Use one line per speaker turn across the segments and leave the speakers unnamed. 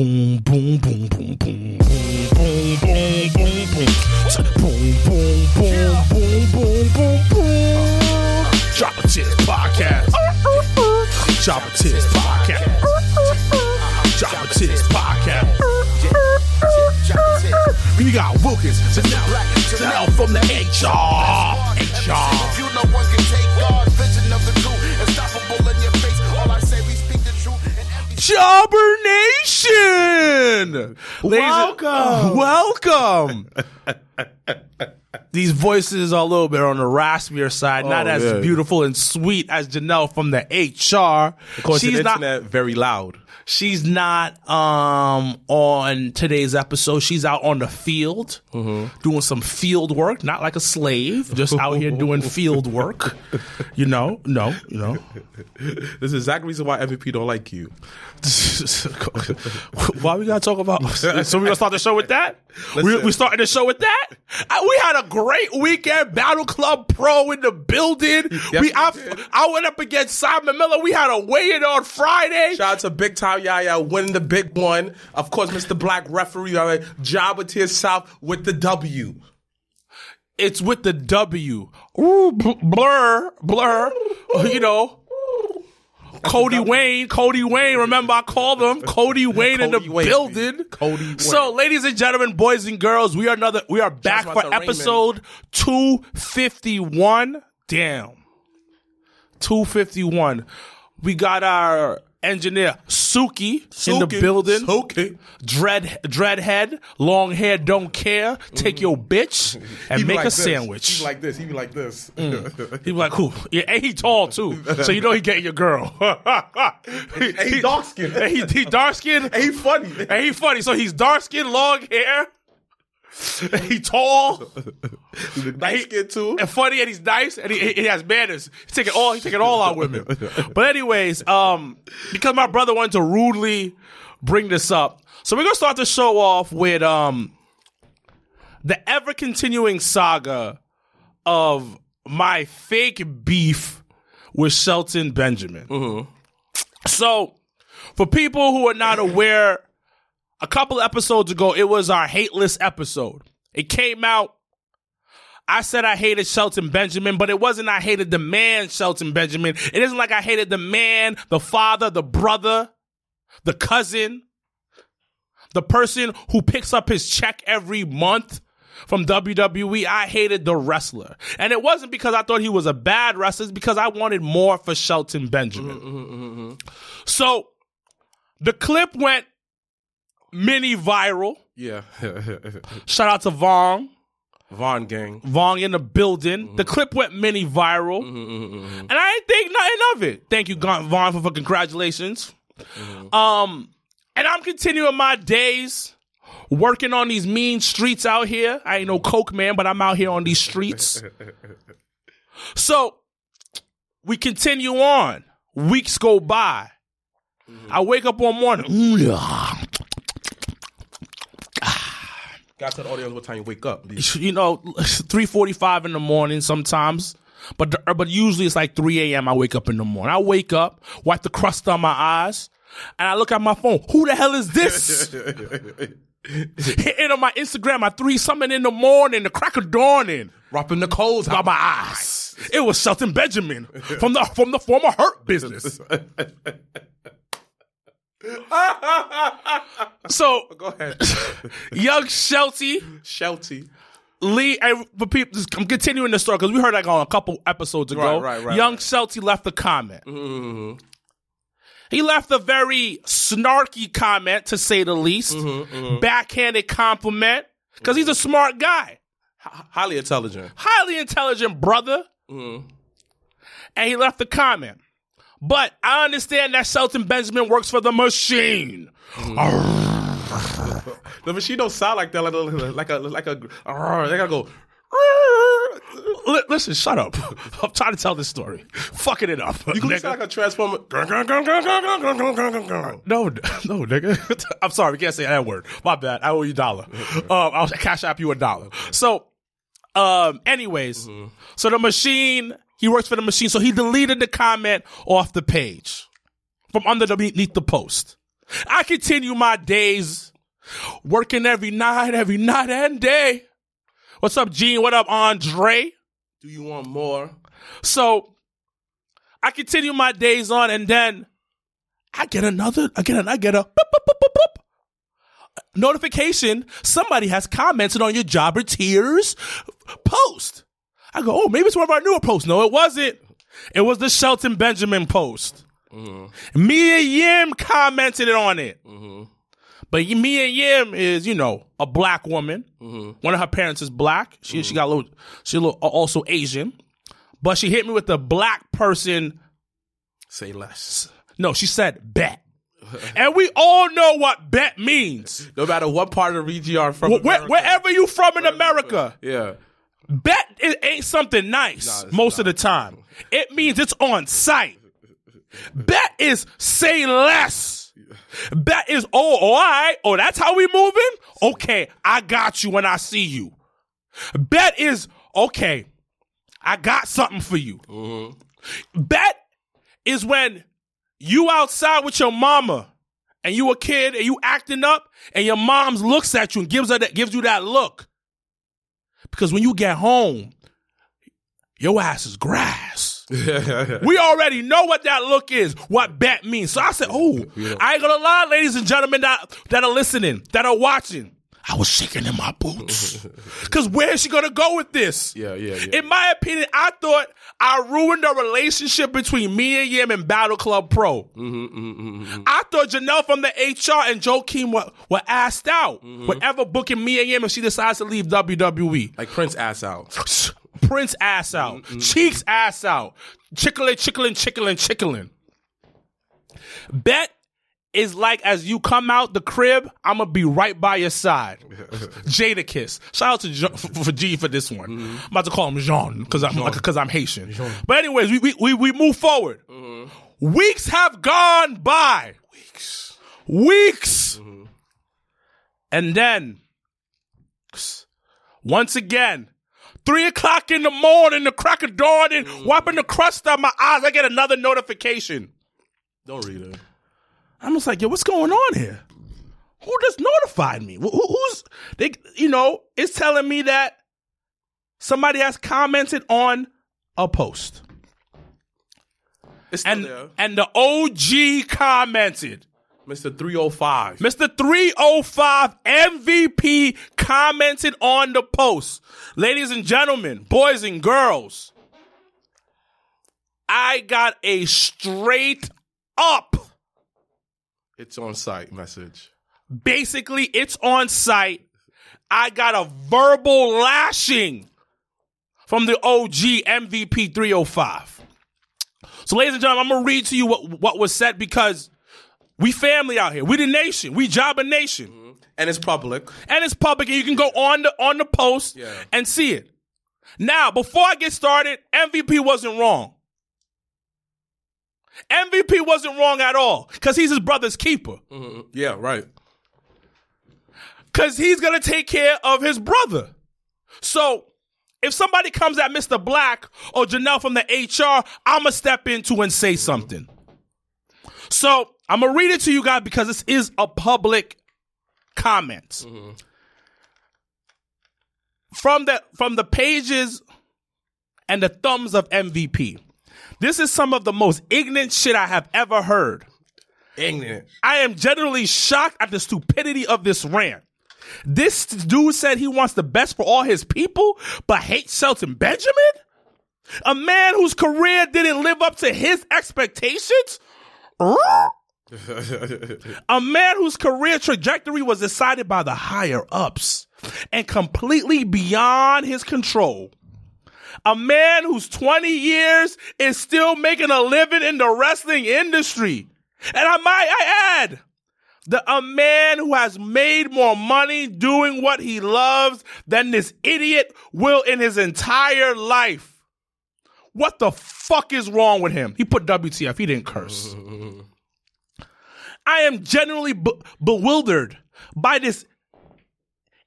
boom, boom, boom, boom, boom, boom, boom, boom, boom, boom. Boom, boom, boom, boom, boom, boom, boom. Jobber Tears Podcast. Jobber Tears Podcast. Jobber Tears Podcast. We got Wilkins, Janelle, Janelle from the HR. HR. Jobber Nation! Ladies and-
Welcome.
welcome! These voices are a little bit on the raspier side, not
Oh,
as
yeah.
beautiful and sweet as Janelle from the HR.
Of course,
she's
the
not.
internet very loud.
She's not um on today's episode. She's out on the field
Mm-hmm.
doing some field work, not like a slave, just out here doing field work. You know, no, you know.
This is exactly the reason why MVP don't like you.
Why we gotta talk about? So we gonna start the show with that? We, we starting the show with that? We had a great weekend. Battle Club Pro in the building.
Yes,
we,
we
I. I went up against Simon Miller. We had a weigh in on Friday.
Shout out to Big Time Yaya winning the big one. Of course, Mr. Blacc referee, all right, Jabba to south with the W.
It's with the W. Ooh, bl- blur, blur. You know. Cody Wayne, Cody Wayne. Remember, I called him Cody Wayne in the
Cody Wayne.
building.
Cody Wayne.
So, ladies and gentlemen, boys and girls, we are another. We are back for episode two fifty one. Damn, two fifty one. We got our engineer Suki, in the building.
Suki.
Dread, dreadhead, long hair, don't care. Take your bitch and
Mm-hmm. He
make
like
a
this.
sandwich.
He be like this. He be like this.
He be like, who? Yeah, and he tall too, so you know he getting your girl.
And he dark skinned.
And he, he dark skinned.
And he funny.
And he funny. So he's dark skinned, long hair. He tall
Nice kid too.
and funny, and he's nice, and he, he has manners. He's taking all he's taking all our women. But anyways, um, because my brother wanted to rudely bring this up, so we're gonna start the show off with um the ever continuing saga of my fake beef with Shelton Benjamin. So, for people who are not aware, a couple episodes ago, it was our hateless episode. It came out. I said I hated Shelton Benjamin, but it wasn't I hated the man Shelton Benjamin. It isn't like I hated the man, the father, the brother, the cousin, the person who picks up his check every month from WWE. I hated the wrestler. And it wasn't because I thought he was a bad wrestler, it's because I wanted more for Shelton Benjamin. Mm-hmm, mm-hmm, mm-hmm. So the clip went mini viral.
Yeah.
Shout out to Vong.
Vaughn gang.
Vong in the building. The mm-hmm. clip went mini viral. Mm-hmm, mm-hmm, and I ain't think nothing of it. Thank you, Vaughn, for, for congratulations. Um, and I'm continuing my days working on these mean streets out here. I ain't no coke man, but I'm out here on these streets. so we continue on. Weeks go by. I wake up one morning.
Got to the audience what time you wake up.
you know, three forty five in the morning sometimes. But the, but usually it's like three a.m. I wake up in the morning. I wake up, wipe the crust on my eyes, and I look at my phone. Who the hell is this? Hitting on my Instagram at three something in the morning, the crack of dawning.
Dropping the coals
Got my eyes. It was Shelton Benjamin from the from the former Hurt business. So oh,
Go ahead.
young Shelty
Shelty.
Lee, and for people, just- I'm continuing the story because we heard that on a couple episodes ago.
Right, right, right,
Young. Shelty left a comment. Mm-hmm, mm-hmm. He left a very snarky comment, to say the least, mm-hmm, backhanded compliment, because he's a smart guy,
Highly intelligent.
highly intelligent brother, and he left a comment. But I understand that Shelton Benjamin works for the machine.
The machine don't sound like that. Like a like a like a. They gotta go.
Listen, shut up. I'm trying to tell this story. Fucking it up.
You can sound like a transformer.
No, no, nigga. I'm sorry, we can't say that word. My bad. I owe you a dollar. Um, I'll cash app you a dollar. So, um, anyways, so the machine, he works for the machine, so he deleted the comment off the page from underneath the post. I continue my days working every night, every night and day. What's up, Gene? What up, Andre?
Do you want more?
So I continue my days on, and then I get another. I get an, I get a boop, boop, boop, boop, boop. notification. Somebody has commented on your Jobber Tears post. I go, oh, maybe it's one of our newer posts. No, it wasn't. It was the Shelton Benjamin post. Mm-hmm. Mia Yim commented on it. Mm-hmm. But Mia Yim is, you know, a black woman. Mm-hmm. One of her parents is black. She she got a little, she a little, also Asian. But she hit me with the black person.
Say less.
No, she said bet. and we all know what bet means.
No matter what part of the region you are from,
Wh- wherever you from in America,
Yeah.
Bet it ain't something nice
it's
most of the time. It means it's on site. Bet is say less. Bet is oh, all right. Oh, that's how we moving? Okay, I got you when I see you. Bet is okay. I got something for you. Mm-hmm. Bet is when you outside with your mama and you a kid and you acting up and your mom's looks at you and gives her that gives you that look. Because when you get home, your ass is grass. we already know what that look is, what bet means. So I said, oh, I ain't gonna lie, ladies and gentlemen that, that are listening, that are watching. I was shaking in my boots. Cause where is she gonna go with this?
Yeah, yeah, yeah.
In my opinion, I thought I ruined the relationship between Mia Yim and Battle Club Pro.
Mm-hmm,
I thought Janelle from the HR and Joakim were, were asked out.
Mm-hmm.
Whatever booking Mia Yim if she decides to leave WWE.
like Prince ass out.
Prince ass out. Cheeks ass out. Chickling, chickling, chickling, chickling. Bet is like as you come out the crib, I'm gonna be right by your side. Jadakiss. Shout out to Jean, for, G for this one. Mm-hmm. I'm about to call him Jean because I'm because I'm Haitian. But anyways, we we we, we move forward. Mm-hmm. Weeks have gone by. Weeks. Weeks. Mm-hmm. And then once again, three o'clock in the morning, the crack of dawn, and mm. wiping the crust out my eyes, I get another notification.
Don't read it.
I'm just like, yo, what's going on here? Who just notified me? Who, who- who's they? You know, it's telling me that somebody has commented on a post,
It's
and
there.
and the OG commented.
Mr. 305.
Mr. 305 MVP commented on the post. Ladies and gentlemen, boys and girls, I got a straight up,
It's on site message.
basically, it's on site. I got a verbal lashing from the OG MVP 305. So, ladies and gentlemen, I'm going to read to you what, what was said because we family out here. We the nation. We Jobber Nation. Mm-hmm.
And it's public.
and it's public, and you can go on the on the post
Yeah.
and see it. Now, before I get started, MVP wasn't wrong. MVP wasn't wrong at all because he's his brother's keeper. Mm-hmm.
Yeah, right.
Because he's gonna take care of his brother. So if somebody comes at Mr. Blacc or Janelle from the HR, I'ma step into and say something. So I'm gonna read it to you guys because this is a public comment. Mm-hmm. From the from the pages and the thumbs of MVP. This is some of the most ignorant shit I have ever heard.
Ignorant.
I am generally shocked at the stupidity of this rant. This dude said he wants the best for all his people, but hates Shelton Benjamin? A man whose career didn't live up to his expectations? a man whose career trajectory was decided by the higher ups and completely beyond his control. A man who's 20 years is still making a living in the wrestling industry. And I might I add, the a man who has made more money doing what he loves than this idiot will in his entire life. What the fuck is wrong with him? He put WTF, he didn't curse. I am genuinely be- bewildered by this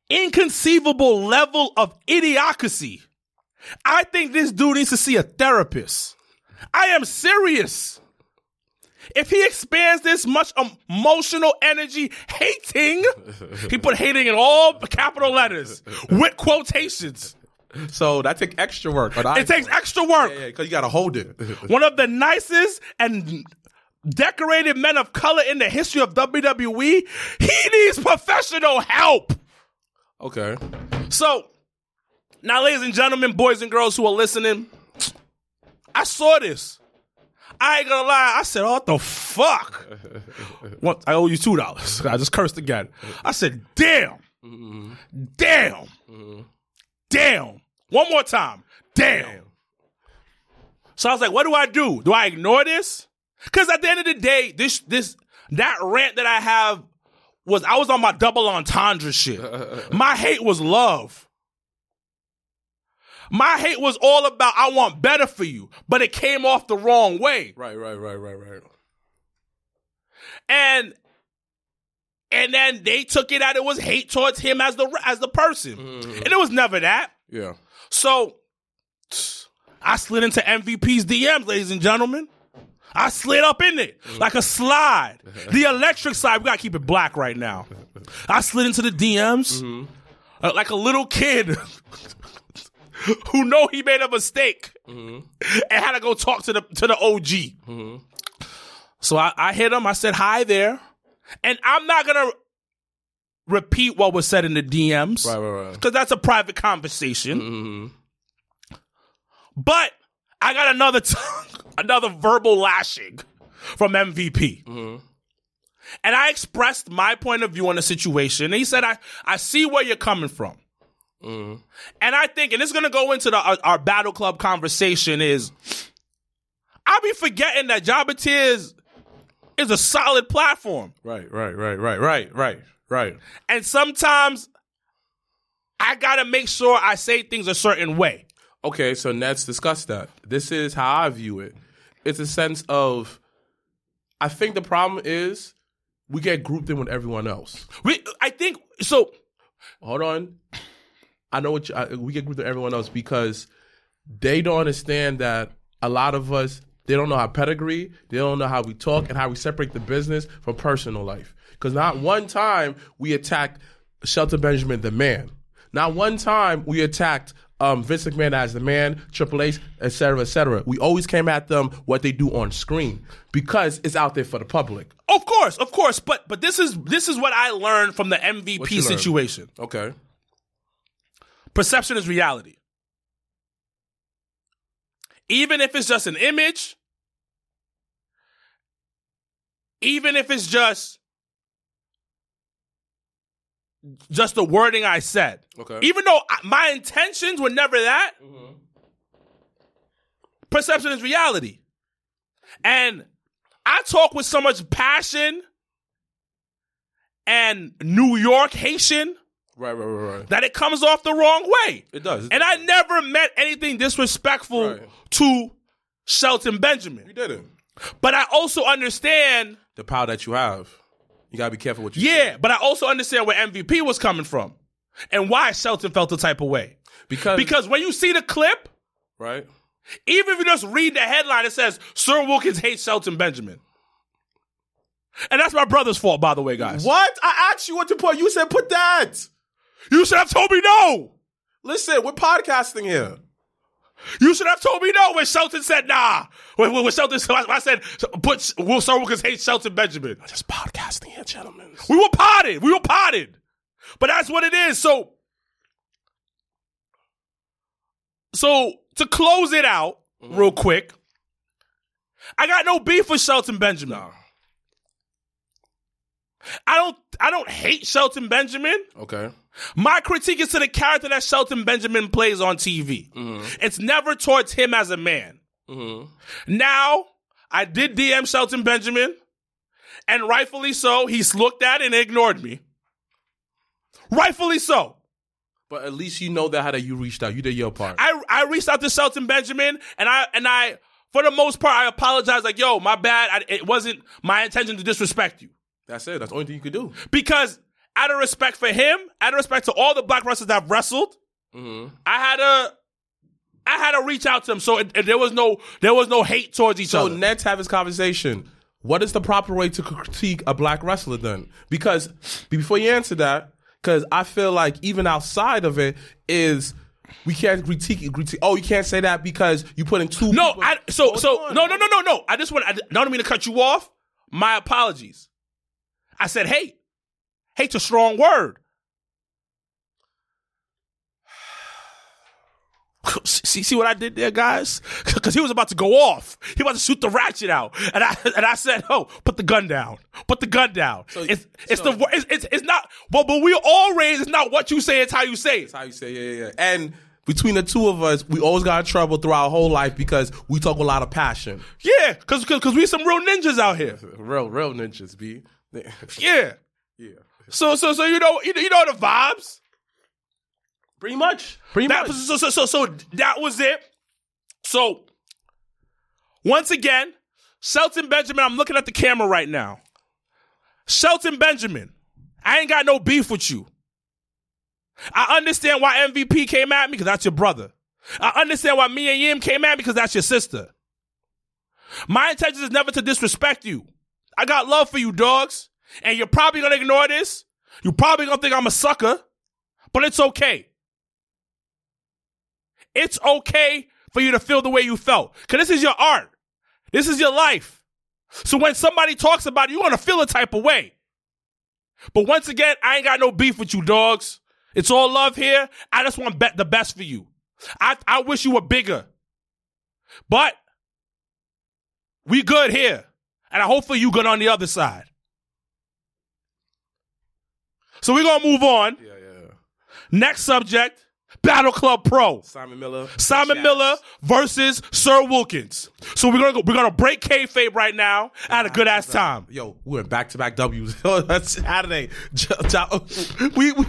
inconceivable level of idiocracy. I think this dude needs to see a therapist. I am serious. If he expands this much emotional energy hating, he put hating in all capital letters with quotations.
So that takes extra work. But I,
It takes extra work.
yeah, because you got to hold it.
One of the nicest and decorated men of color in the history of WWE, he needs professional help.
okay.
So, now, ladies and gentlemen, boys and girls who are listening, I saw this. I ain't gonna lie. I said, oh, "What the fuck?" What? I owe you two dollars. I just cursed again. I said, "Damn, damn, damn." One more time, damn. So I was like, "What do I do? Do I ignore this?" Because at the end of the day, this this that rant that I have was I was on my double entendre shit. My hate was love. My hate was all about I want better for you, but it came off the wrong way.
Right, right, right, right, right.
And and then they took it out it was hate towards him as the as the person. Mm-hmm. And it was never that.
Yeah.
So I slid into MVP's DMs, ladies and gentlemen. I slid up in it mm. like a slide. The electric slide. We gotta keep it black right now. I slid into the DMs mm-hmm. uh, like a little kid who know he made a mistake mm-hmm. and had to go talk to the to the OG. Mm-hmm. So I, I hit him. I said hi there, and I'm not gonna repeat what was said in the DMs
Right, right, right.
because that's a private conversation. Mm-hmm. But I got another t- another verbal lashing from MVP. And I expressed my point of view on the situation. And he said, I, I see where you're coming from. Mm-hmm. And I think, and this is going to go into the, our, our Battle Club conversation is, I'll be forgetting that Jobber Tears is a solid platform.
Right, right, right, right, right, right, right.
And sometimes I got to make sure I say things a certain way.
Okay, so let's discuss that. This is how I view it. It's a sense of, I think the problem is we get grouped in with everyone else.
We, I think, so
Hold on. I know what you, I, we get grouped with everyone else because they don't understand that a lot of us they don't know our pedigree, they don't know how we talk and how we separate the business from personal life. Because not one time we attacked Shelton Benjamin the man. Not one time we attacked um, Vince McMahon as the man, Triple H, etc., cetera, et cetera. We always came at them what they do on screen because it's out there for the public.
Of course, of course, but but this is this is what I learned from the MVP situation.
Okay.
Perception is reality. Even if it's just an image, even if it's just just the wording I said.
Okay.
Even though I- my intentions were never that, mm-hmm. perception is reality. And I talk with so much passion and New York Haitian
Right, right, right, right.
that it comes off the wrong way.
It does.
And I never meant anything disrespectful
Right.
to Shelton Benjamin.
You didn't.
But I also understand,
the power that you have. You gotta be careful what you say.
yeah,
say.
but I also understand where MVP was coming from and why Shelton felt the type of way.
because
Because when you see the clip,
right.
even if you just read the headline, it says Sir Wilkins hates Shelton Benjamin. And that's my brother's fault, by the way, guys.
What? I asked you what to put. You said put that.
You should have told me no.
Listen, we're podcasting here.
You should have told me no when Shelton said nah. When, when, when Shelton when I said put Will Sir Wilkins hates Shelton Benjamin.
I Just podcasting here, gentlemen.
We were potted. We were potted. But that's what it is. So, so to close it out mm-hmm. real quick, I got no beef with Shelton Benjamin. I don't. I don't hate Shelton Benjamin.
Okay.
My critique is to the character that Shelton Benjamin plays on TV. Mm-hmm. It's never towards him as a man. Mm-hmm. Now, I did DM Shelton Benjamin, and rightfully so, he's looked at and ignored me. Rightfully so.
But at least you know that how that you reached out. You did your part.
I I reached out to Shelton Benjamin, and I and I, for the most part, I apologized. Like, yo, my bad. I, it wasn't my intention to disrespect you.
That's it. That's the only thing you could do.
because out of respect for him, out of respect to all the black wrestlers that I've wrestled, mm-hmm. I had to, I had to reach out to him. So it, it- there was no, there was no hate towards each other.
So
other.
Nets have his conversation. what is the proper way to critique a black wrestler then? Because before you answer that, because I feel like even outside of it is we can't critique, critique. Oh, you can't say that because you put in two.
No,
people-
I so
Hold
so
on.
no no no no no. I just want I don't mean to cut you off. My apologies. I said hate. Hate's a strong word. See, see what I did there, guys? Because he was about to go off. He about to shoot the ratchet out, and I and I said, "Oh, put the gun down. Put the gun down." it's it's
so-
the it's, it's it's not. But but we all raised. It's not what you say. It's how you say it.
That's how you say, yeah, yeah, yeah. And between the two of us, we always got in trouble throughout our whole life because we talk a lot of passion.
Yeah, because because we some real ninjas out here.
Real, real ninjas, b.
Yeah.
yeah.
So so so you know you know, you know the vibes.
Pretty much. Pretty
That
much.
was, so, so so so that was it. So once again, Shelton Benjamin. I'm looking at the camera right now. Shelton Benjamin, I ain't got no beef with you. I understand why MVP came at me because that's your brother. I understand why Mia Yim came at me because that's your sister. My intention is never to disrespect you. I got love for you, dogs. And you're probably gonna ignore this. You're probably gonna think I'm a sucker, but it's okay. It's okay for you to feel the way you felt. Cause this is your art. This is your life. So when somebody talks about it, you're gonna feel a type of way. But once again, I ain't got no beef with you, dogs. It's all love here. I just want the best for you. I, I wish you were bigger. But we good here. And I hopefully you good on the other side. So we're gonna move on.
yeah, yeah.
Next subject, Battle Club Pro.
Simon Miller.
Simon. Miller versus Sir Wilkins. So we're gonna go, we're gonna break kayfabe right now. Had a good ass time.
Yo, we went back to back W's. That's Saturday. We we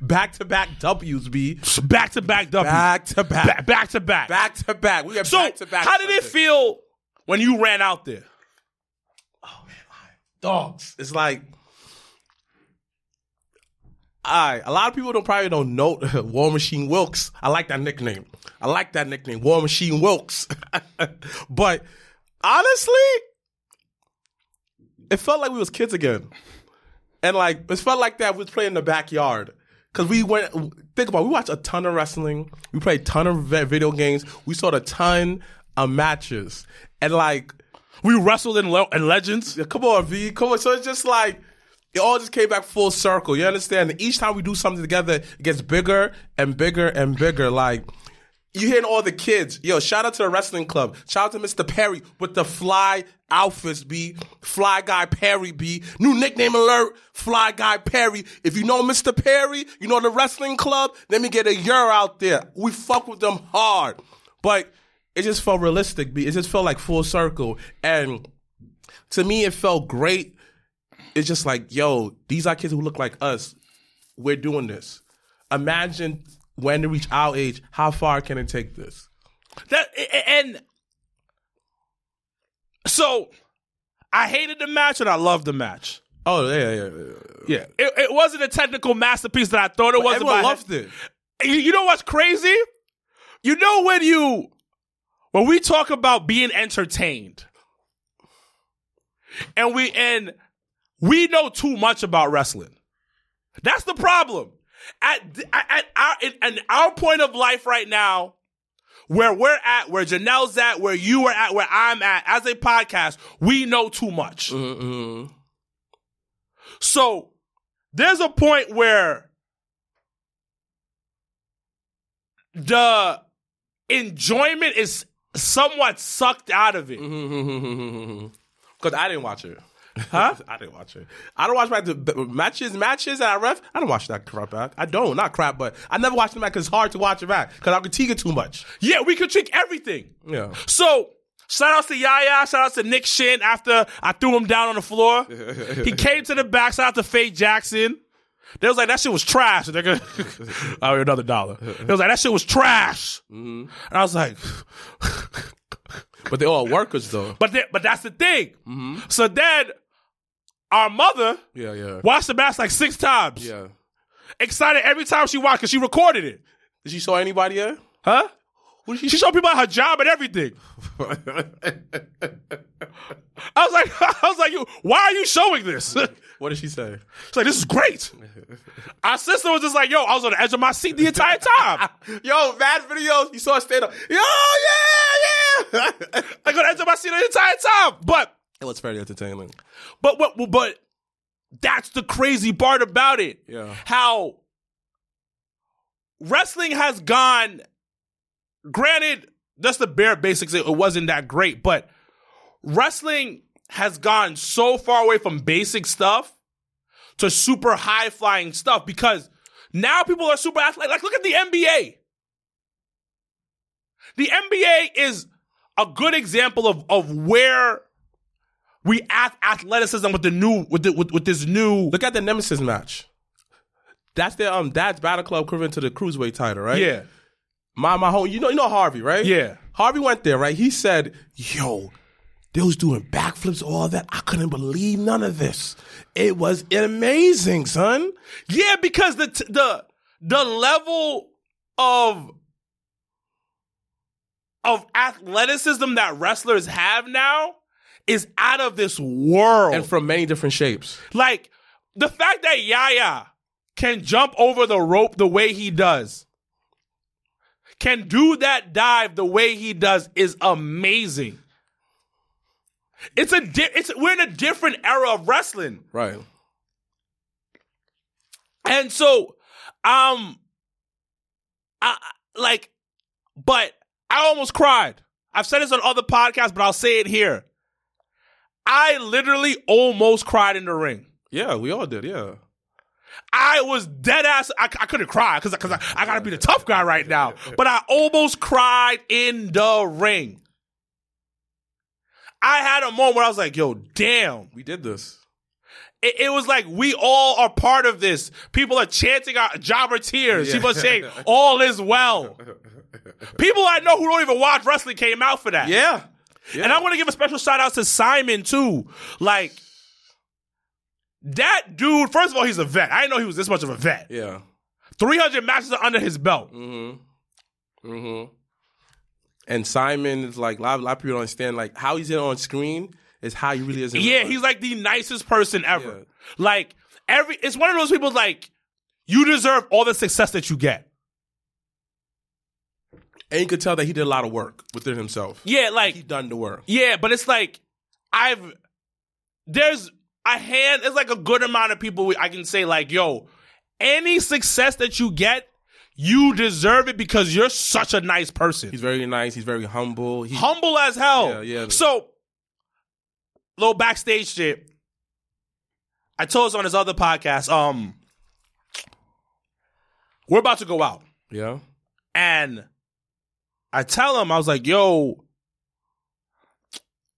back to back W's. B
Back to back W.
Back to back.
back to back.
back to back. We have
So
back to back.
how did it feel when you ran out there?
Dogs. It's like, I a lot of people don't probably don't know War Machine Wilkes. I like that nickname. I like that nickname, War Machine Wilkes. but honestly, it felt like we was kids again, and like it felt like that we was playing in the backyard. Cause we went, think about, it, we watched a ton of wrestling. We played a ton of video games. We saw a ton of matches, and like
We wrestled in, le- in Legends.
yeah, come on, V. Come on. So it's just like it all just came back full circle. You understand? And each time we do something together, it gets bigger and bigger and bigger. Like you hearing all the kids. Yo, shout out to the wrestling club. Shout out to Mr. Perry with the fly outfits, B. Fly Guy Perry, B. New nickname alert, Fly Guy Perry. If you know Mr. Perry, you know the wrestling club, let me get a year out there. We fuck with them hard. But it just felt realistic, It just felt like full circle. And to me, it felt great. It's just like, yo, these are kids who look like us. We're doing this. Imagine when they reach our age, how far can it take this?
That and so I hated the match and I loved the match.
Oh yeah, yeah, yeah.
Yeah, it, it wasn't a technical masterpiece that I thought it was.
Everyone loved
head.
it.
You, you know what's crazy? You know when you when we talk about being entertained, and we and we know too much about wrestling. That's the problem. At at, at our in, our point of life right now, where we're at, where Janelle's at, where you are at, where I'm at, as a podcast, we know too much.
Mm-hmm.
So there's a point where the enjoyment is somewhat sucked out of it. Mm-hmm.
Because I didn't watch it.
Huh?
I didn't watch it. I don't watch back the the matches, matches that I ref. I don't watch that crap back. I don't, not crap, but I never watch them back because it's hard to watch it back because I critique it too much.
Yeah, we critique everything.
Yeah.
So shout outs to Yaya, shout outs to Nick Shin after I threw him down on the floor. he came to the back, shout out to Faye Jackson. They was like, that shit was trash. Gonna, I'll give you another dollar. They was like, that shit was trash. Mm-hmm. And I was like,
But they're all workers though.
but they, but that's the thing. Mm-hmm. So then our mother
Yeah, yeah.
watched the match like six times.
Yeah.
Excited every time she watched because she recorded it.
Did she saw anybody yet?
Huh? She showed people her job and everything. I was like, I was like, you, why are you showing this?
What did she say?
She's like, this is great. Our sister was just like, yo, I was on the edge of my seat the entire time.
Yo, mad videos. You saw her stand up. Yo, yeah, yeah.
I got the edge of my seat the entire time. But,
it was very entertaining.
but, but, but that's the crazy part about it.
Yeah.
How wrestling has gone, granted, just the bare basics, it wasn't that great, but wrestling has gone so far away from basic stuff to super high flying stuff because now people are super athletic. Like, look at the NBA. The NBA is a good example of, of where we ath- athleticism with the new with the, with, with this new
Look at the Nemesis match. That's their um dad's battle club equivalent to the cruiserweight title, right?
yeah
My my home, you know, you know Harvey, right?
Yeah.
Harvey went there, right? He said, "Yo, they was doing backflips, all that. I couldn't believe none of this. It was amazing, son.
Yeah, because the t- the the level of of athleticism that wrestlers have now is out of this world.
And from many different shapes.
like the fact that Yaya can jump over the rope the way he does, can do that dive the way he does is amazing. It's a di- it's we're in a different era of wrestling.
Right.
And so, um, I like, but I almost cried. I've said this on other podcasts, but I'll say it here. I literally almost cried in the ring.
Yeah, we all did. Yeah.
I was dead ass. I, I couldn't cry because because I, I gotta be the tough guy right now. But I almost cried in the ring. I had a moment where I was like, "Yo, damn."
We did this.
It, it was like we all are part of this. People are chanting our jobber tears.
Yeah.
People are saying all is well. People I know who don't even watch wrestling came out for that.
Yeah.
And I want to give a special shout out to Simon too. Like that dude, first of all, he's a vet. I didn't know he was this much of a vet.
Yeah.
300 matches are under his belt.
Mm-hmm. Mm-hmm. And Simon is like a lot, a lot of people don't understand like how he's in on screen is how he really is. In
Yeah, he's like the nicest person ever.
Yeah.
Like every it's one of those people like you deserve all the success that you get.
and you could tell that he did a lot of work within himself.
Yeah, like
He done the work.
Yeah, but it's like I've there's a hand. It's like a good amount of people I can say like, yo, any success that you get, you deserve it because you're such a nice person,
He's very nice. He's very humble. He,
humble as hell.
Yeah, yeah.
So, little backstage shit. I told us on his other podcast. Um, we're about to go out.
yeah.
And I tell him, I was like, yo,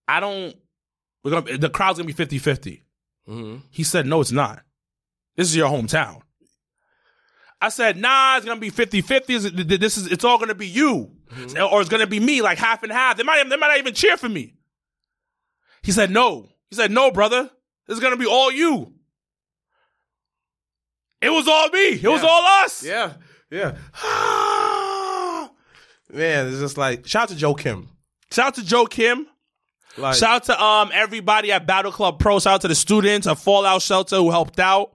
I don't, we're gonna, the crowd's gonna be 50 50.
hmm
He said, no, it's not. This is your hometown. I said, nah, it's gonna be 50 50. This is, it's all gonna be you. Or it's gonna be me, like half and half. They might, they might not even cheer for me. He said, no. He said, no, brother. This is gonna be all you. It was all me. It was all us.
Yeah. Yeah. Man, it's just like shout out to Joe Kim.
Shout out to Joe Kim.
Like
Shout out to um everybody at Battle Club Pro. Shout out to the students at Fallout Shelter who helped out.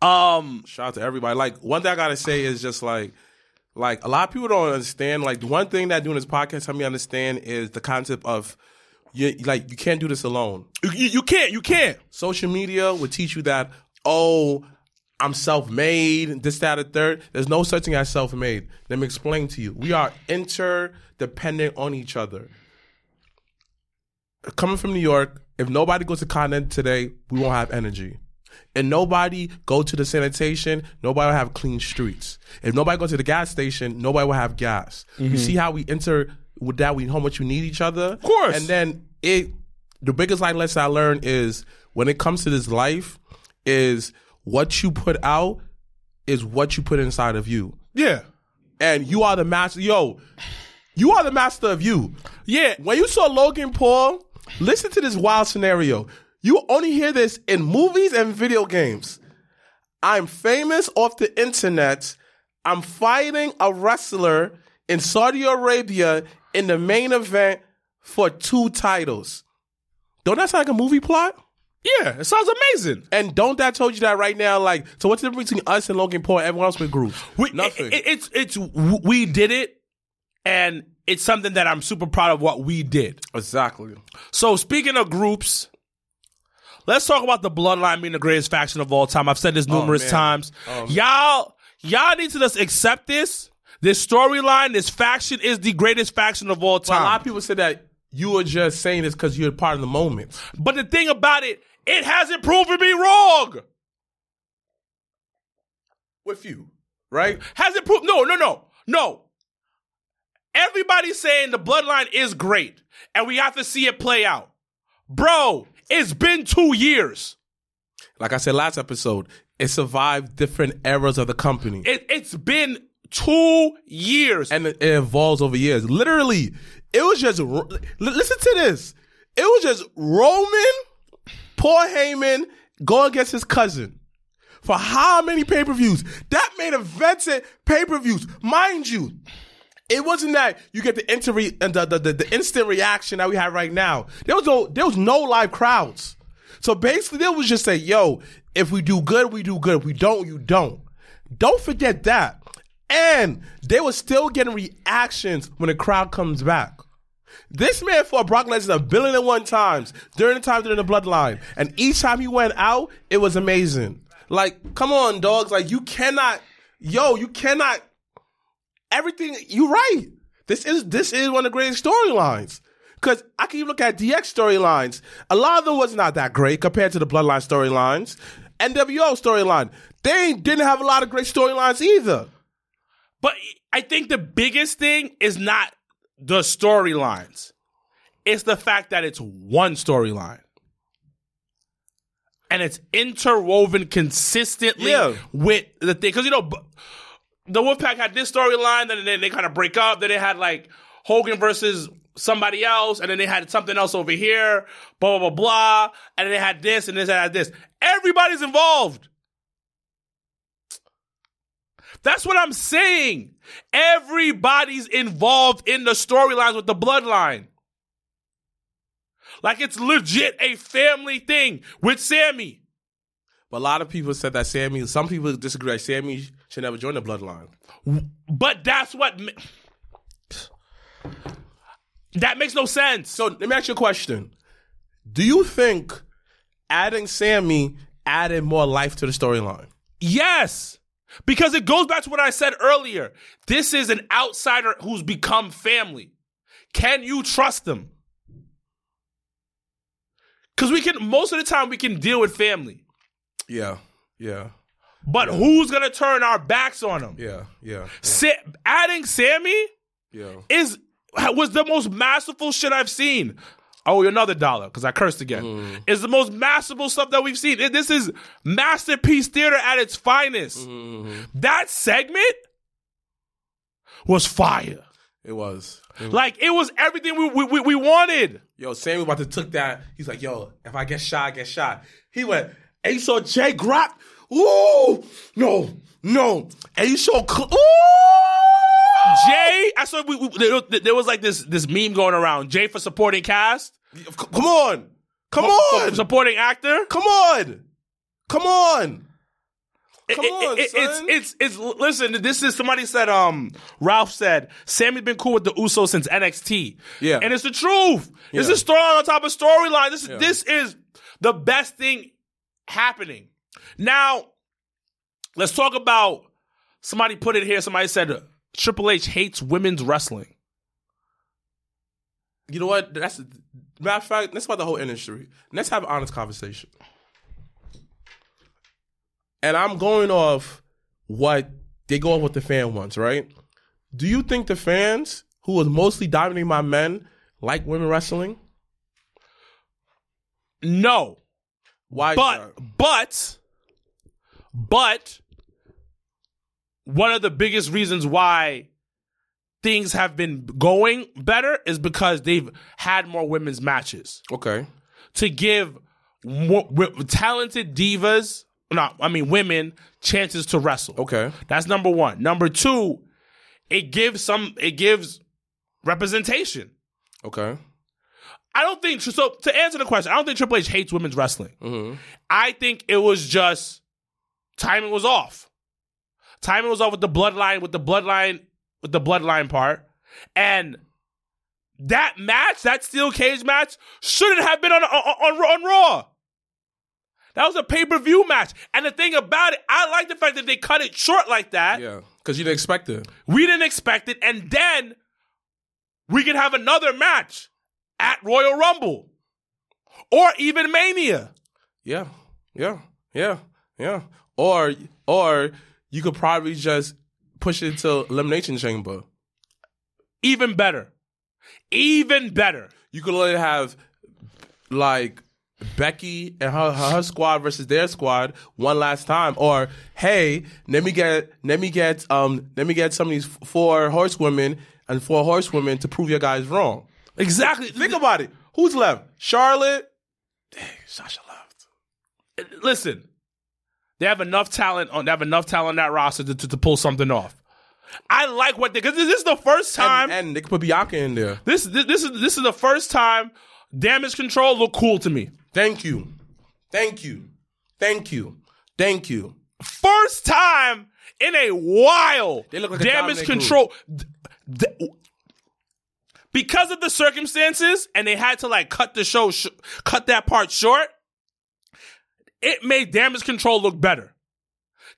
Um,
shout out to everybody. Like one thing I gotta say is just like like a lot of people don't understand. Like the one thing that doing this podcast help me understand is the concept of you like you can't do this alone.
you, you can't, you can't.
Social media will teach you that, oh, I'm self-made, this, that, or third. There's no such thing as self-made. Let me explain to you. We are interdependent on each other. Coming from New York, if nobody goes to continent today, we won't have energy. And nobody go to the sanitation, nobody will have clean streets. If nobody go to the gas station, nobody will have gas. You mm-hmm. see how we enter with that, we how much you need each other. Of
course.
And then it the biggest life lesson I learned is when it comes to this life, is what you put out is what you put inside of you.
Yeah,
And you are the master. Yo, you are the master of you.
yeah.
When you saw Logan Paul, listen to this wild scenario. You only hear this in movies and video games. I'm famous off the internet. I'm fighting a wrestler in Saudi Arabia in the main event for two titles. Don't that sound like a movie plot?
Yeah, it sounds amazing.
And don't that told you that right now? Like, so what's the difference between us and Logan Paul and everyone else with groups?
We,
Nothing.
it- it's it's we did it, and it's something that I'm super proud of what we did.
exactly.
So speaking of groups, let's talk about the Bloodline being the greatest faction of all time. I've said this oh, numerous
man.
times. Um, y'all, y'all need to just accept this. This storyline, this faction is the greatest faction of all
But a lot of people said that you were just saying this because you're part of the moment.
but the thing about it, it hasn't proven me wrong.
With you, right?
Has it proved no, no, no, no. Everybody's saying the bloodline is great, and we have to see it play out. Bro, it's been two years.
Like I said last episode, it survived different eras of the company.
It, it's been two years.
and it it evolves over years. Literally, it was just listen to this. It was just Roman, Paul Heyman go against his cousin for how many pay per views? That made events at pay per views, mind you. It wasn't that you get the, and the, the, the, the instant reaction that we have right now. There was no there was no live crowds. So basically, they was just say, "Yo, if we do good, we do good. If we don't, you don't." Don't forget that. And they were still getting reactions when the crowd comes back. This man fought Brock Lesnar a billion and one times during the time during the bloodline. And each time he went out, it was amazing. Like, come on, dogs. Like, you cannot, yo, you cannot, everything, you're right. This is, this is one of the greatest storylines. Cause I can even look at DX storylines. A lot of them was not that great compared to the bloodline storylines. NWO storyline. They didn't have a lot of great storylines either.
But I think the biggest thing is not the storylines. It's the fact that it's one storyline. And it's interwoven consistently
Yeah.
with the thing. Because, you know, the Wolfpac had this storyline, then they, they kind of break up. Then they had like Hogan versus somebody else, and then they had something else over here, blah, blah, blah, blah. And then they had this, and this, and had this. Everybody's involved. That's what I'm saying. Everybody's involved in the storylines with the bloodline. Like it's legit a family thing with Sammy.
But a lot of people said that Sammy, some people disagree Sammy should never join the bloodline.
But that's what ma- that makes no sense.
So let me ask you a question. Do you think adding Sammy added more life to the storyline?
Yes. Because it goes back to what I said earlier. This is an outsider who's become family. Can you trust them? Because we can, most of the time, we can deal with family.
Yeah, yeah,
But who's to turn our backs on them?
yeah, yeah,
Sa- adding Sammy
yeah.
is was the most masterful shit I've seen. Oh, you another dollar because I cursed again.
Mm.
It's the most masterful stuff that we've seen. This is masterpiece theater at its finest.
Mm-hmm.
That segment was fire.
It was. It was-
Like it was everything we we, we, wanted.
Yo, Sammy about to took that. He's like, yo, if I get shot, I get shot. He went, and you saw Jay Grock. Ooh, no, no. And you saw, Cl- ooh,
Jay, I saw we, we, there, there was like this this meme going around. Jay for supporting cast,
Come on, come
for
on,
supporting actor.
come on, come on. Come
It-
on,
it-
son.
It's, it's it's listen. This is somebody said. Um, Ralph said Sammy's been cool with the Usos since NXT.
Yeah.
and it's the truth. This is storyline on top of storyline. This is this is the best thing happening. Now, let's talk about somebody put it here. Somebody said uh, Triple H hates women's wrestling.
You know what? That's matter of fact. That's about the whole industry. Let's have an honest conversation. And I'm going off what they go off what the fan wants, right? Do you think the fans who was mostly dominating my men like women wrestling?
No,
Why?
but but but one of the biggest reasons why things have been going better is because they've had more women's matches
okay,
to give w- talented divas, no, I mean women, chances to wrestle.
okay,
That's number one. Number two, it gives some it gives representation.
Okay.
I don't think so. To answer the question, I don't think Triple H hates women's wrestling.
Mm-hmm.
I think it was just timing was off. Timing was off with the bloodline, with the bloodline, with the bloodline part, and that match, that steel cage match, shouldn't have been on on, on, on Raw. That was a pay per view match, and the thing about it, I like the fact that they cut it short like that.
Yeah. Because you didn't expect it.
We didn't expect it, and then we could have another match at Royal Rumble or even Mania.
Yeah. Yeah. Yeah. Yeah. Or or you could probably just push it to elimination chamber.
Even better. Even better.
You could literally have like Becky and her, her her squad versus their squad one last time, or hey, let me get let me get um let me get some of these four horsewomen and four horsewomen to prove your guys wrong.
Exactly.
Think about it. Who's left? Charlotte. Dang, Sasha left.
Listen, they have enough talent on. They have enough talent on that roster to, to, to pull something off. I like what they because this is the first time.
And, and they could put Bianca in there.
this, this this is this is the first time damage control look cool to me.
Thank you. Thank you. Thank you. Thank you.
First time in a while.
They look like
damage control. d- d- because of the circumstances, and they had to like cut the show, sh- cut that part short. It made damage control look better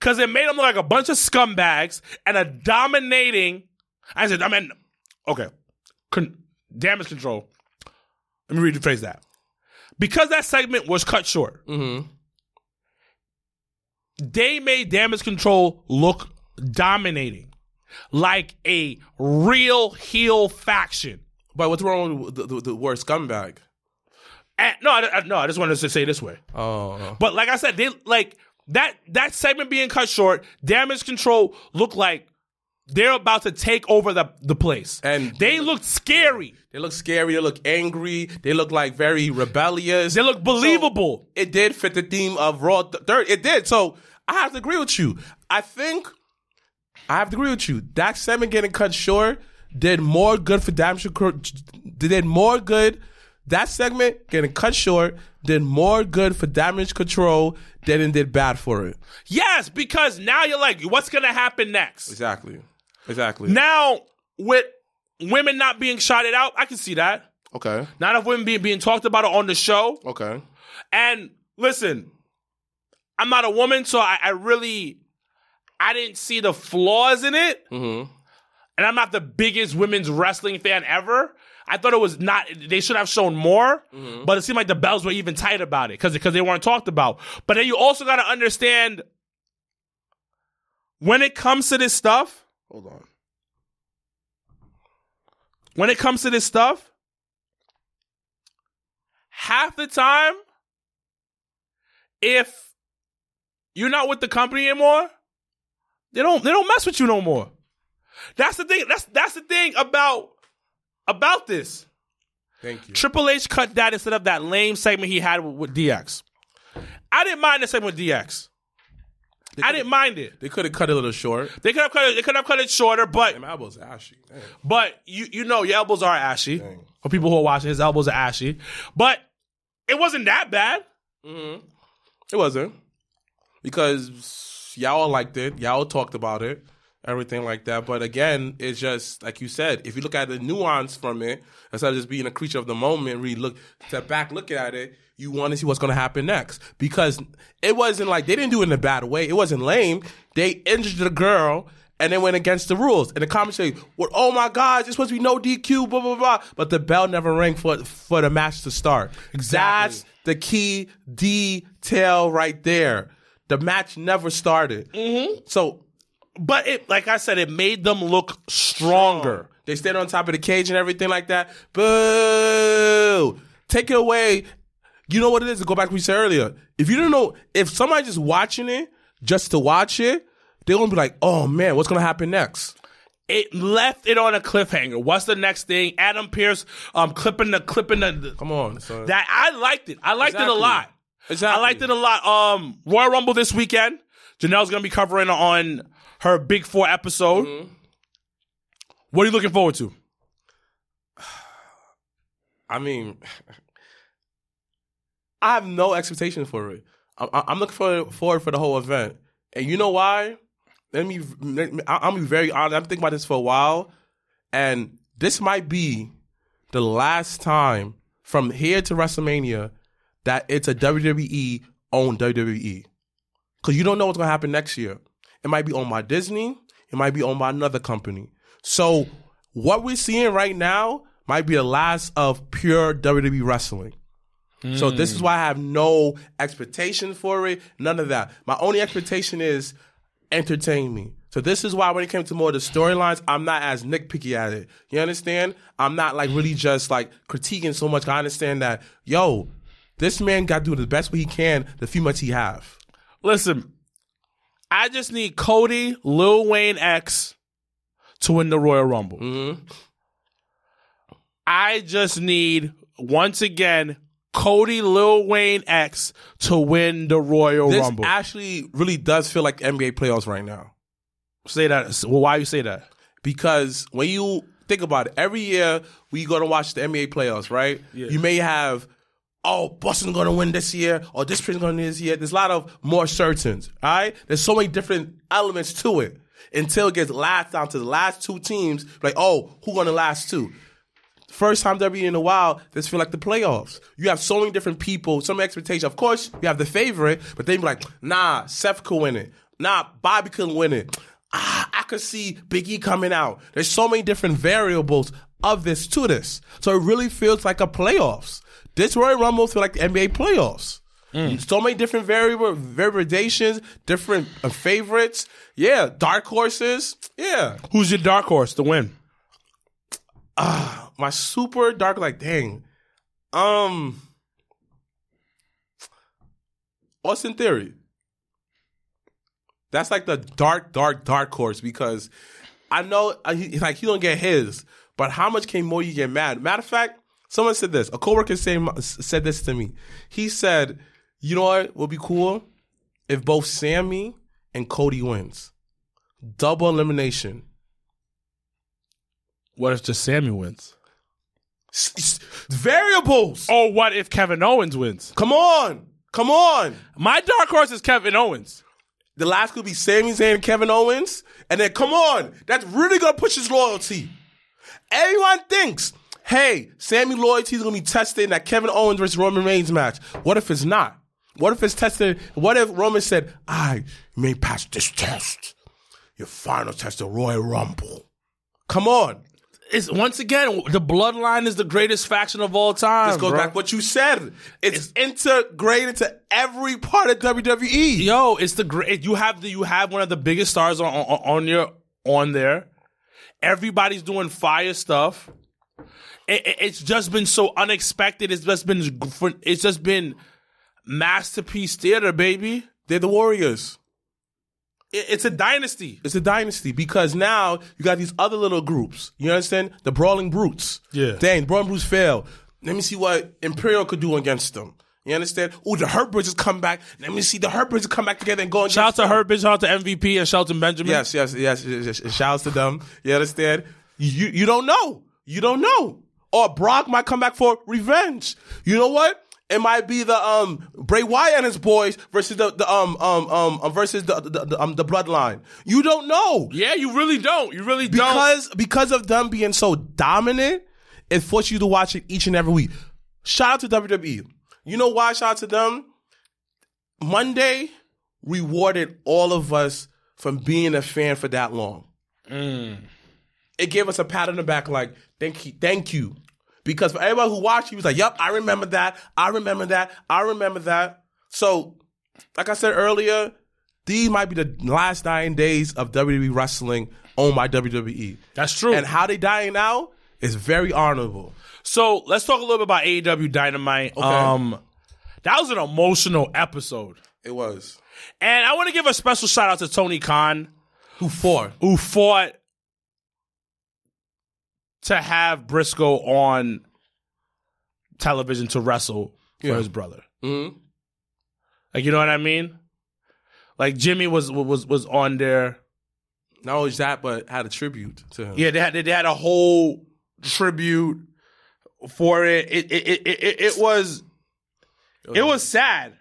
because it made them look like a bunch of scumbags and a dominating. I said, I mean, okay, Con- damage control. Let me rephrase that. Because that segment was cut short,
Mm-hmm.
they made damage control look dominating, like a real heel faction.
But what's wrong with the, the, the word scumbag?
And, no, I, I- no, I just wanted to say this way.
Oh,
But like I said, they like that that segment being cut short. Damage control looked like they're about to take over the the place,
And-
they looked scary.
they look scary. They look angry. They look like very rebellious.
They look believable.
it did fit the theme of Raw th- Third. It did. So I have to agree with you. I think I have to agree with you. That segment getting cut short did more good for damage. control- They Did more good. That segment getting cut short did more good for damage control than it did bad for it.
yes, because now you're like, what's gonna happen next?
Exactly. Exactly.
Now with women not being shouted out, I can see that.
okay.
Not enough women being being talked about on the show.
Okay.
And listen, I'm not a woman, so I, I really I didn't see the flaws in it.
Mm-hmm.
And I'm not the biggest women's wrestling fan ever. I thought it was not. They should have shown more,
Mm-hmm.
but it seemed like the bells were even tight about it because because they weren't talked about. But then you also got to understand when it comes to this stuff.
Hold on.
when it comes to this stuff, half the time, if you're not with the company anymore, they don't they don't mess with you no more. That's the thing. That's that's the thing about about this.
Thank you.
Triple H cut that instead of that lame segment he had with, with DX. I didn't mind the segment with DX. I didn't mind it.
They could have cut it a little short.
They could have cut it. They could have cut it shorter, but
Them elbows are ashy. Damn.
But you you know your elbows are ashy.
Dang.
For people who are watching, his elbows are ashy. But it wasn't that bad. Mm-hmm.
It wasn't because y'all liked it. Y'all talked about it, everything like that. But again, it's just like you said. If you look at the nuance from it, instead of just being a creature of the moment, really look step back, look at it. You want to see what's going to happen next because it wasn't like they didn't do it in a bad way. It wasn't lame. They injured the girl. And they went against the rules. And the comments say, well, "Oh my God, it's supposed to be no DQ, blah blah blah." But the bell never rang for for the match to start.
Exactly.
That's the key detail right there. The match never started. Mm-hmm. So
But it, like I said, it made them look stronger.
they stayed on top of the cage and everything like that. Boo! Take it away. You know what it is? To go back to what we said earlier. If you don't know, if somebody just watching it just to watch it, they're gonna be like, "Oh man, what's gonna happen next?"
It left it on a cliffhanger. What's the next thing? Adam Pearce, um, clipping the clipping the, the-
Come on, son.
that. I liked it. I liked it a
Exactly.
lot.
Exactly.
I liked it a lot. Um, Royal Rumble this weekend. Janelle's gonna be covering on her Big Four episode. Mm-hmm. What are you looking forward to?
I mean, I have no expectation for it. I'm, I'm looking for, forward for the whole event, and you know why? Let me. I- I'm be very honest. I'm thinking about this for a while, and this might be the last time from here to WrestleMania that it's a WWE owned WWE. Because you don't know what's gonna happen next year. It might be owned by Disney. It might be owned by another company. So what we're seeing right now might be the last of pure WWE wrestling. So this is hmm. why I have no expectation for it. None of that. My only expectation is entertain me. So this is why when it came to more of the storylines, I'm not as nitpicky at it. You understand? I'm not like really just like critiquing so much. I understand that, yo, this man got to do the best way he can the few months he have.
Listen, I just need Cody, Lil Wayne X to win the Royal Rumble.
Mm-hmm.
I just need once again Cody, Lil Wayne X to win the Royal
This
Rumble.
actually really does feel like NBA playoffs right now.
say that. Well, why you say that?
because when you think about it, every year we go to watch the NBA playoffs, right? You may have, oh, Boston's going to win this year, or this person's going to win this year. There's a lot of more certains, all right? There's so many different elements to it until it gets last down to the last two teams. Like, oh, who going to last two? First time WWE in a while, this feel like the playoffs. You have so many different people, so many expectations. Of course, you have the favorite, but then be like, nah, Seth could win it. Nah, Bobby couldn't win it. Ah, I could see Big E coming out. There's so many different variables of this to this. So it really feels like a playoffs. This Royal Rumble feels like the NBA playoffs. So many different variable variations, different uh, favorites. Yeah, dark horses. Yeah
Who's your dark horse to win?
my super dark like dang um austin theory that's like the dark dark dark horse because i know uh, he, like he don't get his but how much can more you get mad matter of fact someone said this a coworker say, said this to me he said you know what would be cool if both Sami and cody wins double elimination
What if just Sami wins?
S- variables
Or what if Kevin Owens wins?
Come on. Come on.
My dark horse is Kevin Owens.
The last could be Sami Zayn and Kevin Owens. And then come on. That's really gonna push his loyalty. Everyone thinks, hey, Sammy Lloyd, he's gonna be tested in that Kevin Owens versus Roman Reigns match. What if it's not? What if it's tested? What if Roman said, I may pass this test. Your final test of Royal Rumble. Come on.
It's once again the bloodline is the greatest faction of all time.
This goes
bro.
back to what you said. It's integrated into every part of. WWE.
Yo, it's the great. You have the you have one of the biggest stars on on, on your on there. Everybody's doing fire stuff. It, it- it's just been so unexpected. It's just been it's just been masterpiece theater, baby.
They're the Warriors.
It- it's a dynasty.
It's a dynasty because now you got these other little groups. You understand? The Brawling Brutes.
Yeah.
Dang, Brawling Brutes fail. Let me see what Imperium could do against them. You understand? Oh, the Hurt Business come back. Let me see the Hurt Business come back together and go
Shout out to
them.
Herb, shout out to MVP and Shelton Benjamin.
Yes, yes, yes, yes, yes. Shouts to them. You understand? You you don't know. You don't know. Or Brock might come back for revenge. You know what? It might be the um Bray Wyatt and his boys versus the, the um um um um, versus the the, the um the bloodline. You don't know
Yeah, you really don't. You really don't.
because because of them being so dominant, it forces you to watch it each and every week. Shout out to WWE. You know why? Shout out to them. Monday rewarded all of us from being a fan for that long. It gave us a pat on the back, like thank you, thank you. Because for everybody who watched, he was like, "Yep, I remember that. I remember that. I remember that." So, like I said earlier, these might be the last nine days of WWE wrestling owned by WWE.
That's true.
And how they dying now is very honorable.
So let's talk a little bit about AEW Dynamite. Um, that was an emotional episode,
It was.
and I want to give a special shout out to Tony Khan,
Who fought?
who fought to have Briscoe on television to wrestle for
Yeah.
his brother.
Mhm.
Like you know what I mean? Like Jimmy was was was on there.
Not only that, but had a tribute to him.
Yeah, they had they had a whole tribute for it. It it it it, it was it was sad.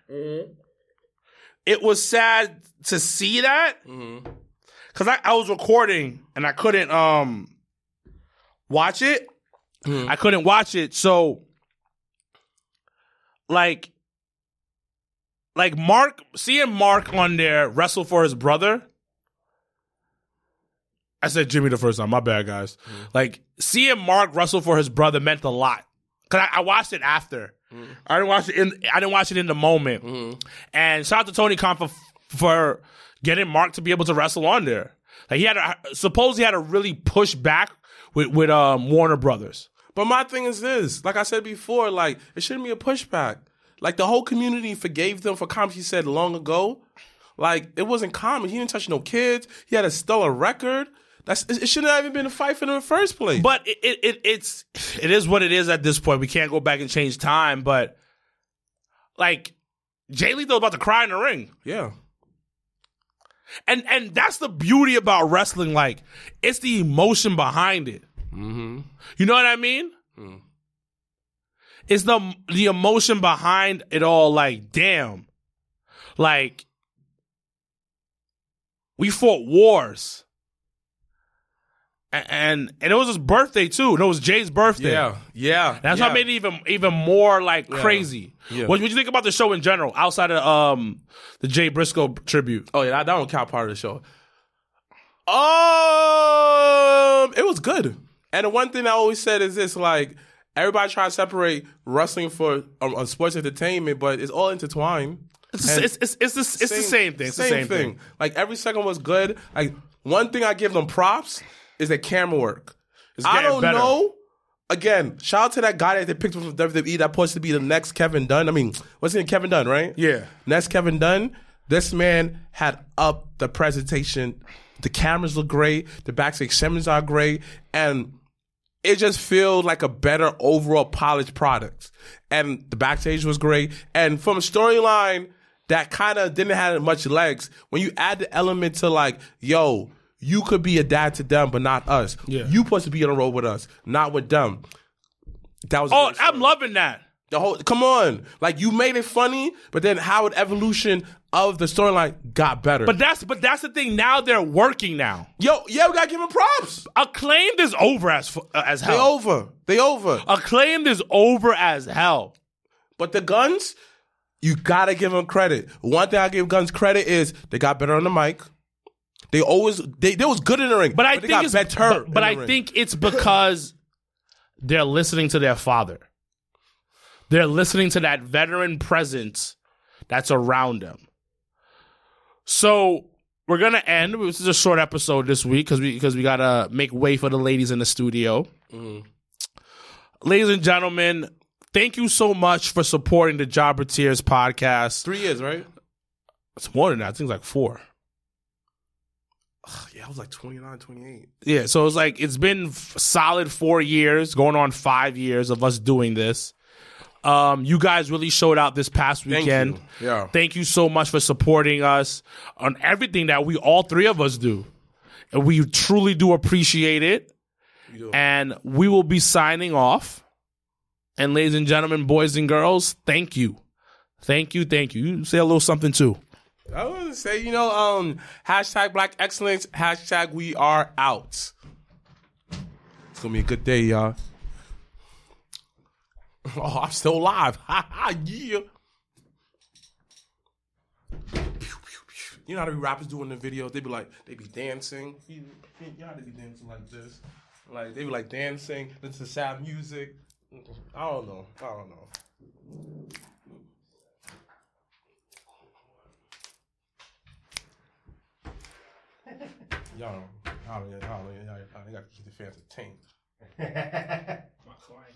It was sad to see that because I, I was recording and I couldn't um watch it. Hmm. I couldn't watch it, so like like Mark seeing Mark on there wrestle for his brother. I said Jimmy the first time. My bad, guys. Hmm. Like seeing Mark wrestle for his brother meant a lot. Cause I, I watched it after. Hmm. I didn't watch it in. I didn't watch it in the moment. And shout out to Tony Khan for, for getting Mark to be able to wrestle on there. Like he had, a, suppose he had to really push back with with um, Warner Brothers.
But my thing is this, like I said before, like it shouldn't be a pushback. Like the whole community forgave them for comments he said long ago. Like it wasn't common. He didn't touch no kids. He had a stellar record. That's it it shouldn't have even been a fight for them in the first place.
But it, it, it it's it is what it is at this point. We can't go back and change time. But like Jay Lethal's about to cry in the ring.
yeah,
and and that's the beauty about wrestling. Like it's the emotion behind it. Mm-hmm. You know what I mean? It's the the emotion behind it all. Like damn, like we fought wars, and and it was his birthday too. And it was Jay's birthday.
yeah, yeah.
That's
yeah.
what made it even even more like crazy.
Yeah.
What what you think about the show in general, outside of um the Jay Briscoe tribute?
Oh yeah, that, that don't count part of the show. Um, it was good. And the one thing I always said is this: like everybody try to separate wrestling for um, uh, sports entertainment, but it's all intertwined.
It's
And-
it's it's, it's, the, it's the same thing. It's the same thing.
Like every second was good. Like one thing I give them props is their camera work. I
getting
don't
better.
know. Again, shout out to that guy that they picked up from WWE that supposed to be the next Kevin Dunn. I mean, what's his name? Kevin Dunn, right?
Yeah.
Next Kevin Dunn. This man had up the presentation. The cameras look great. The backstage segments are great. And it just feels like a better overall polished product. And the backstage was great. And from a storyline that kind of didn't have much legs, when you add the element to like, yo, you could be a dad to them, but not us.
Yeah.
You supposed to be on the road with us, not with them. That was
Oh, I'm loving that.
The whole come on, like you made it funny, but then how the evolution of the storyline got better.
But that's but that's the thing. Now they're working now.
yo, yeah, we gotta give them props.
Acclaimed is over as uh, as
They over, they over.
Acclaimed is over as hell.
But the Gunns, you gotta give them credit. One thing I give Gunns credit is they got better on the mic. They always they they was good in the ring,
But I
they
think it's
better.
but, but I
ring.
think it's because they're listening to their father. They're listening to that veteran presence that's around them. So we're gonna end. This is a short episode this week because we because we gotta make way for the ladies in the studio. Ladies and gentlemen, thank you so much for supporting the Jobber Tears podcast.
three years, right?
It's more than that. I think it's like four.
Yeah, I was like 29, 28.
Yeah, so it's like it's been f- solid four years, going on five years of us doing this. Um, you guys really showed out this past
Thank
weekend.
you. Yeah.
Thank you so much for supporting us on everything that we all three of us do, and we truly do appreciate it. And we will be signing off. And ladies and gentlemen, boys and girls, thank you, thank you, thank you. You say a little something too.
I was gonna say, you know, um, hashtag Black Excellence, hashtag We Are Out. It's gonna be a good day, y'all. Oh, I'm still alive. Ha ha, yeah. You know how the rappers do the videos? They be like, they be dancing. You know how be dancing like this. Like, they be like dancing, listen to sad music. I don't know. I don't know. Y'all, y'all, y'all, y'all, y'all, y'all, y'all gotta keep the fans entertained.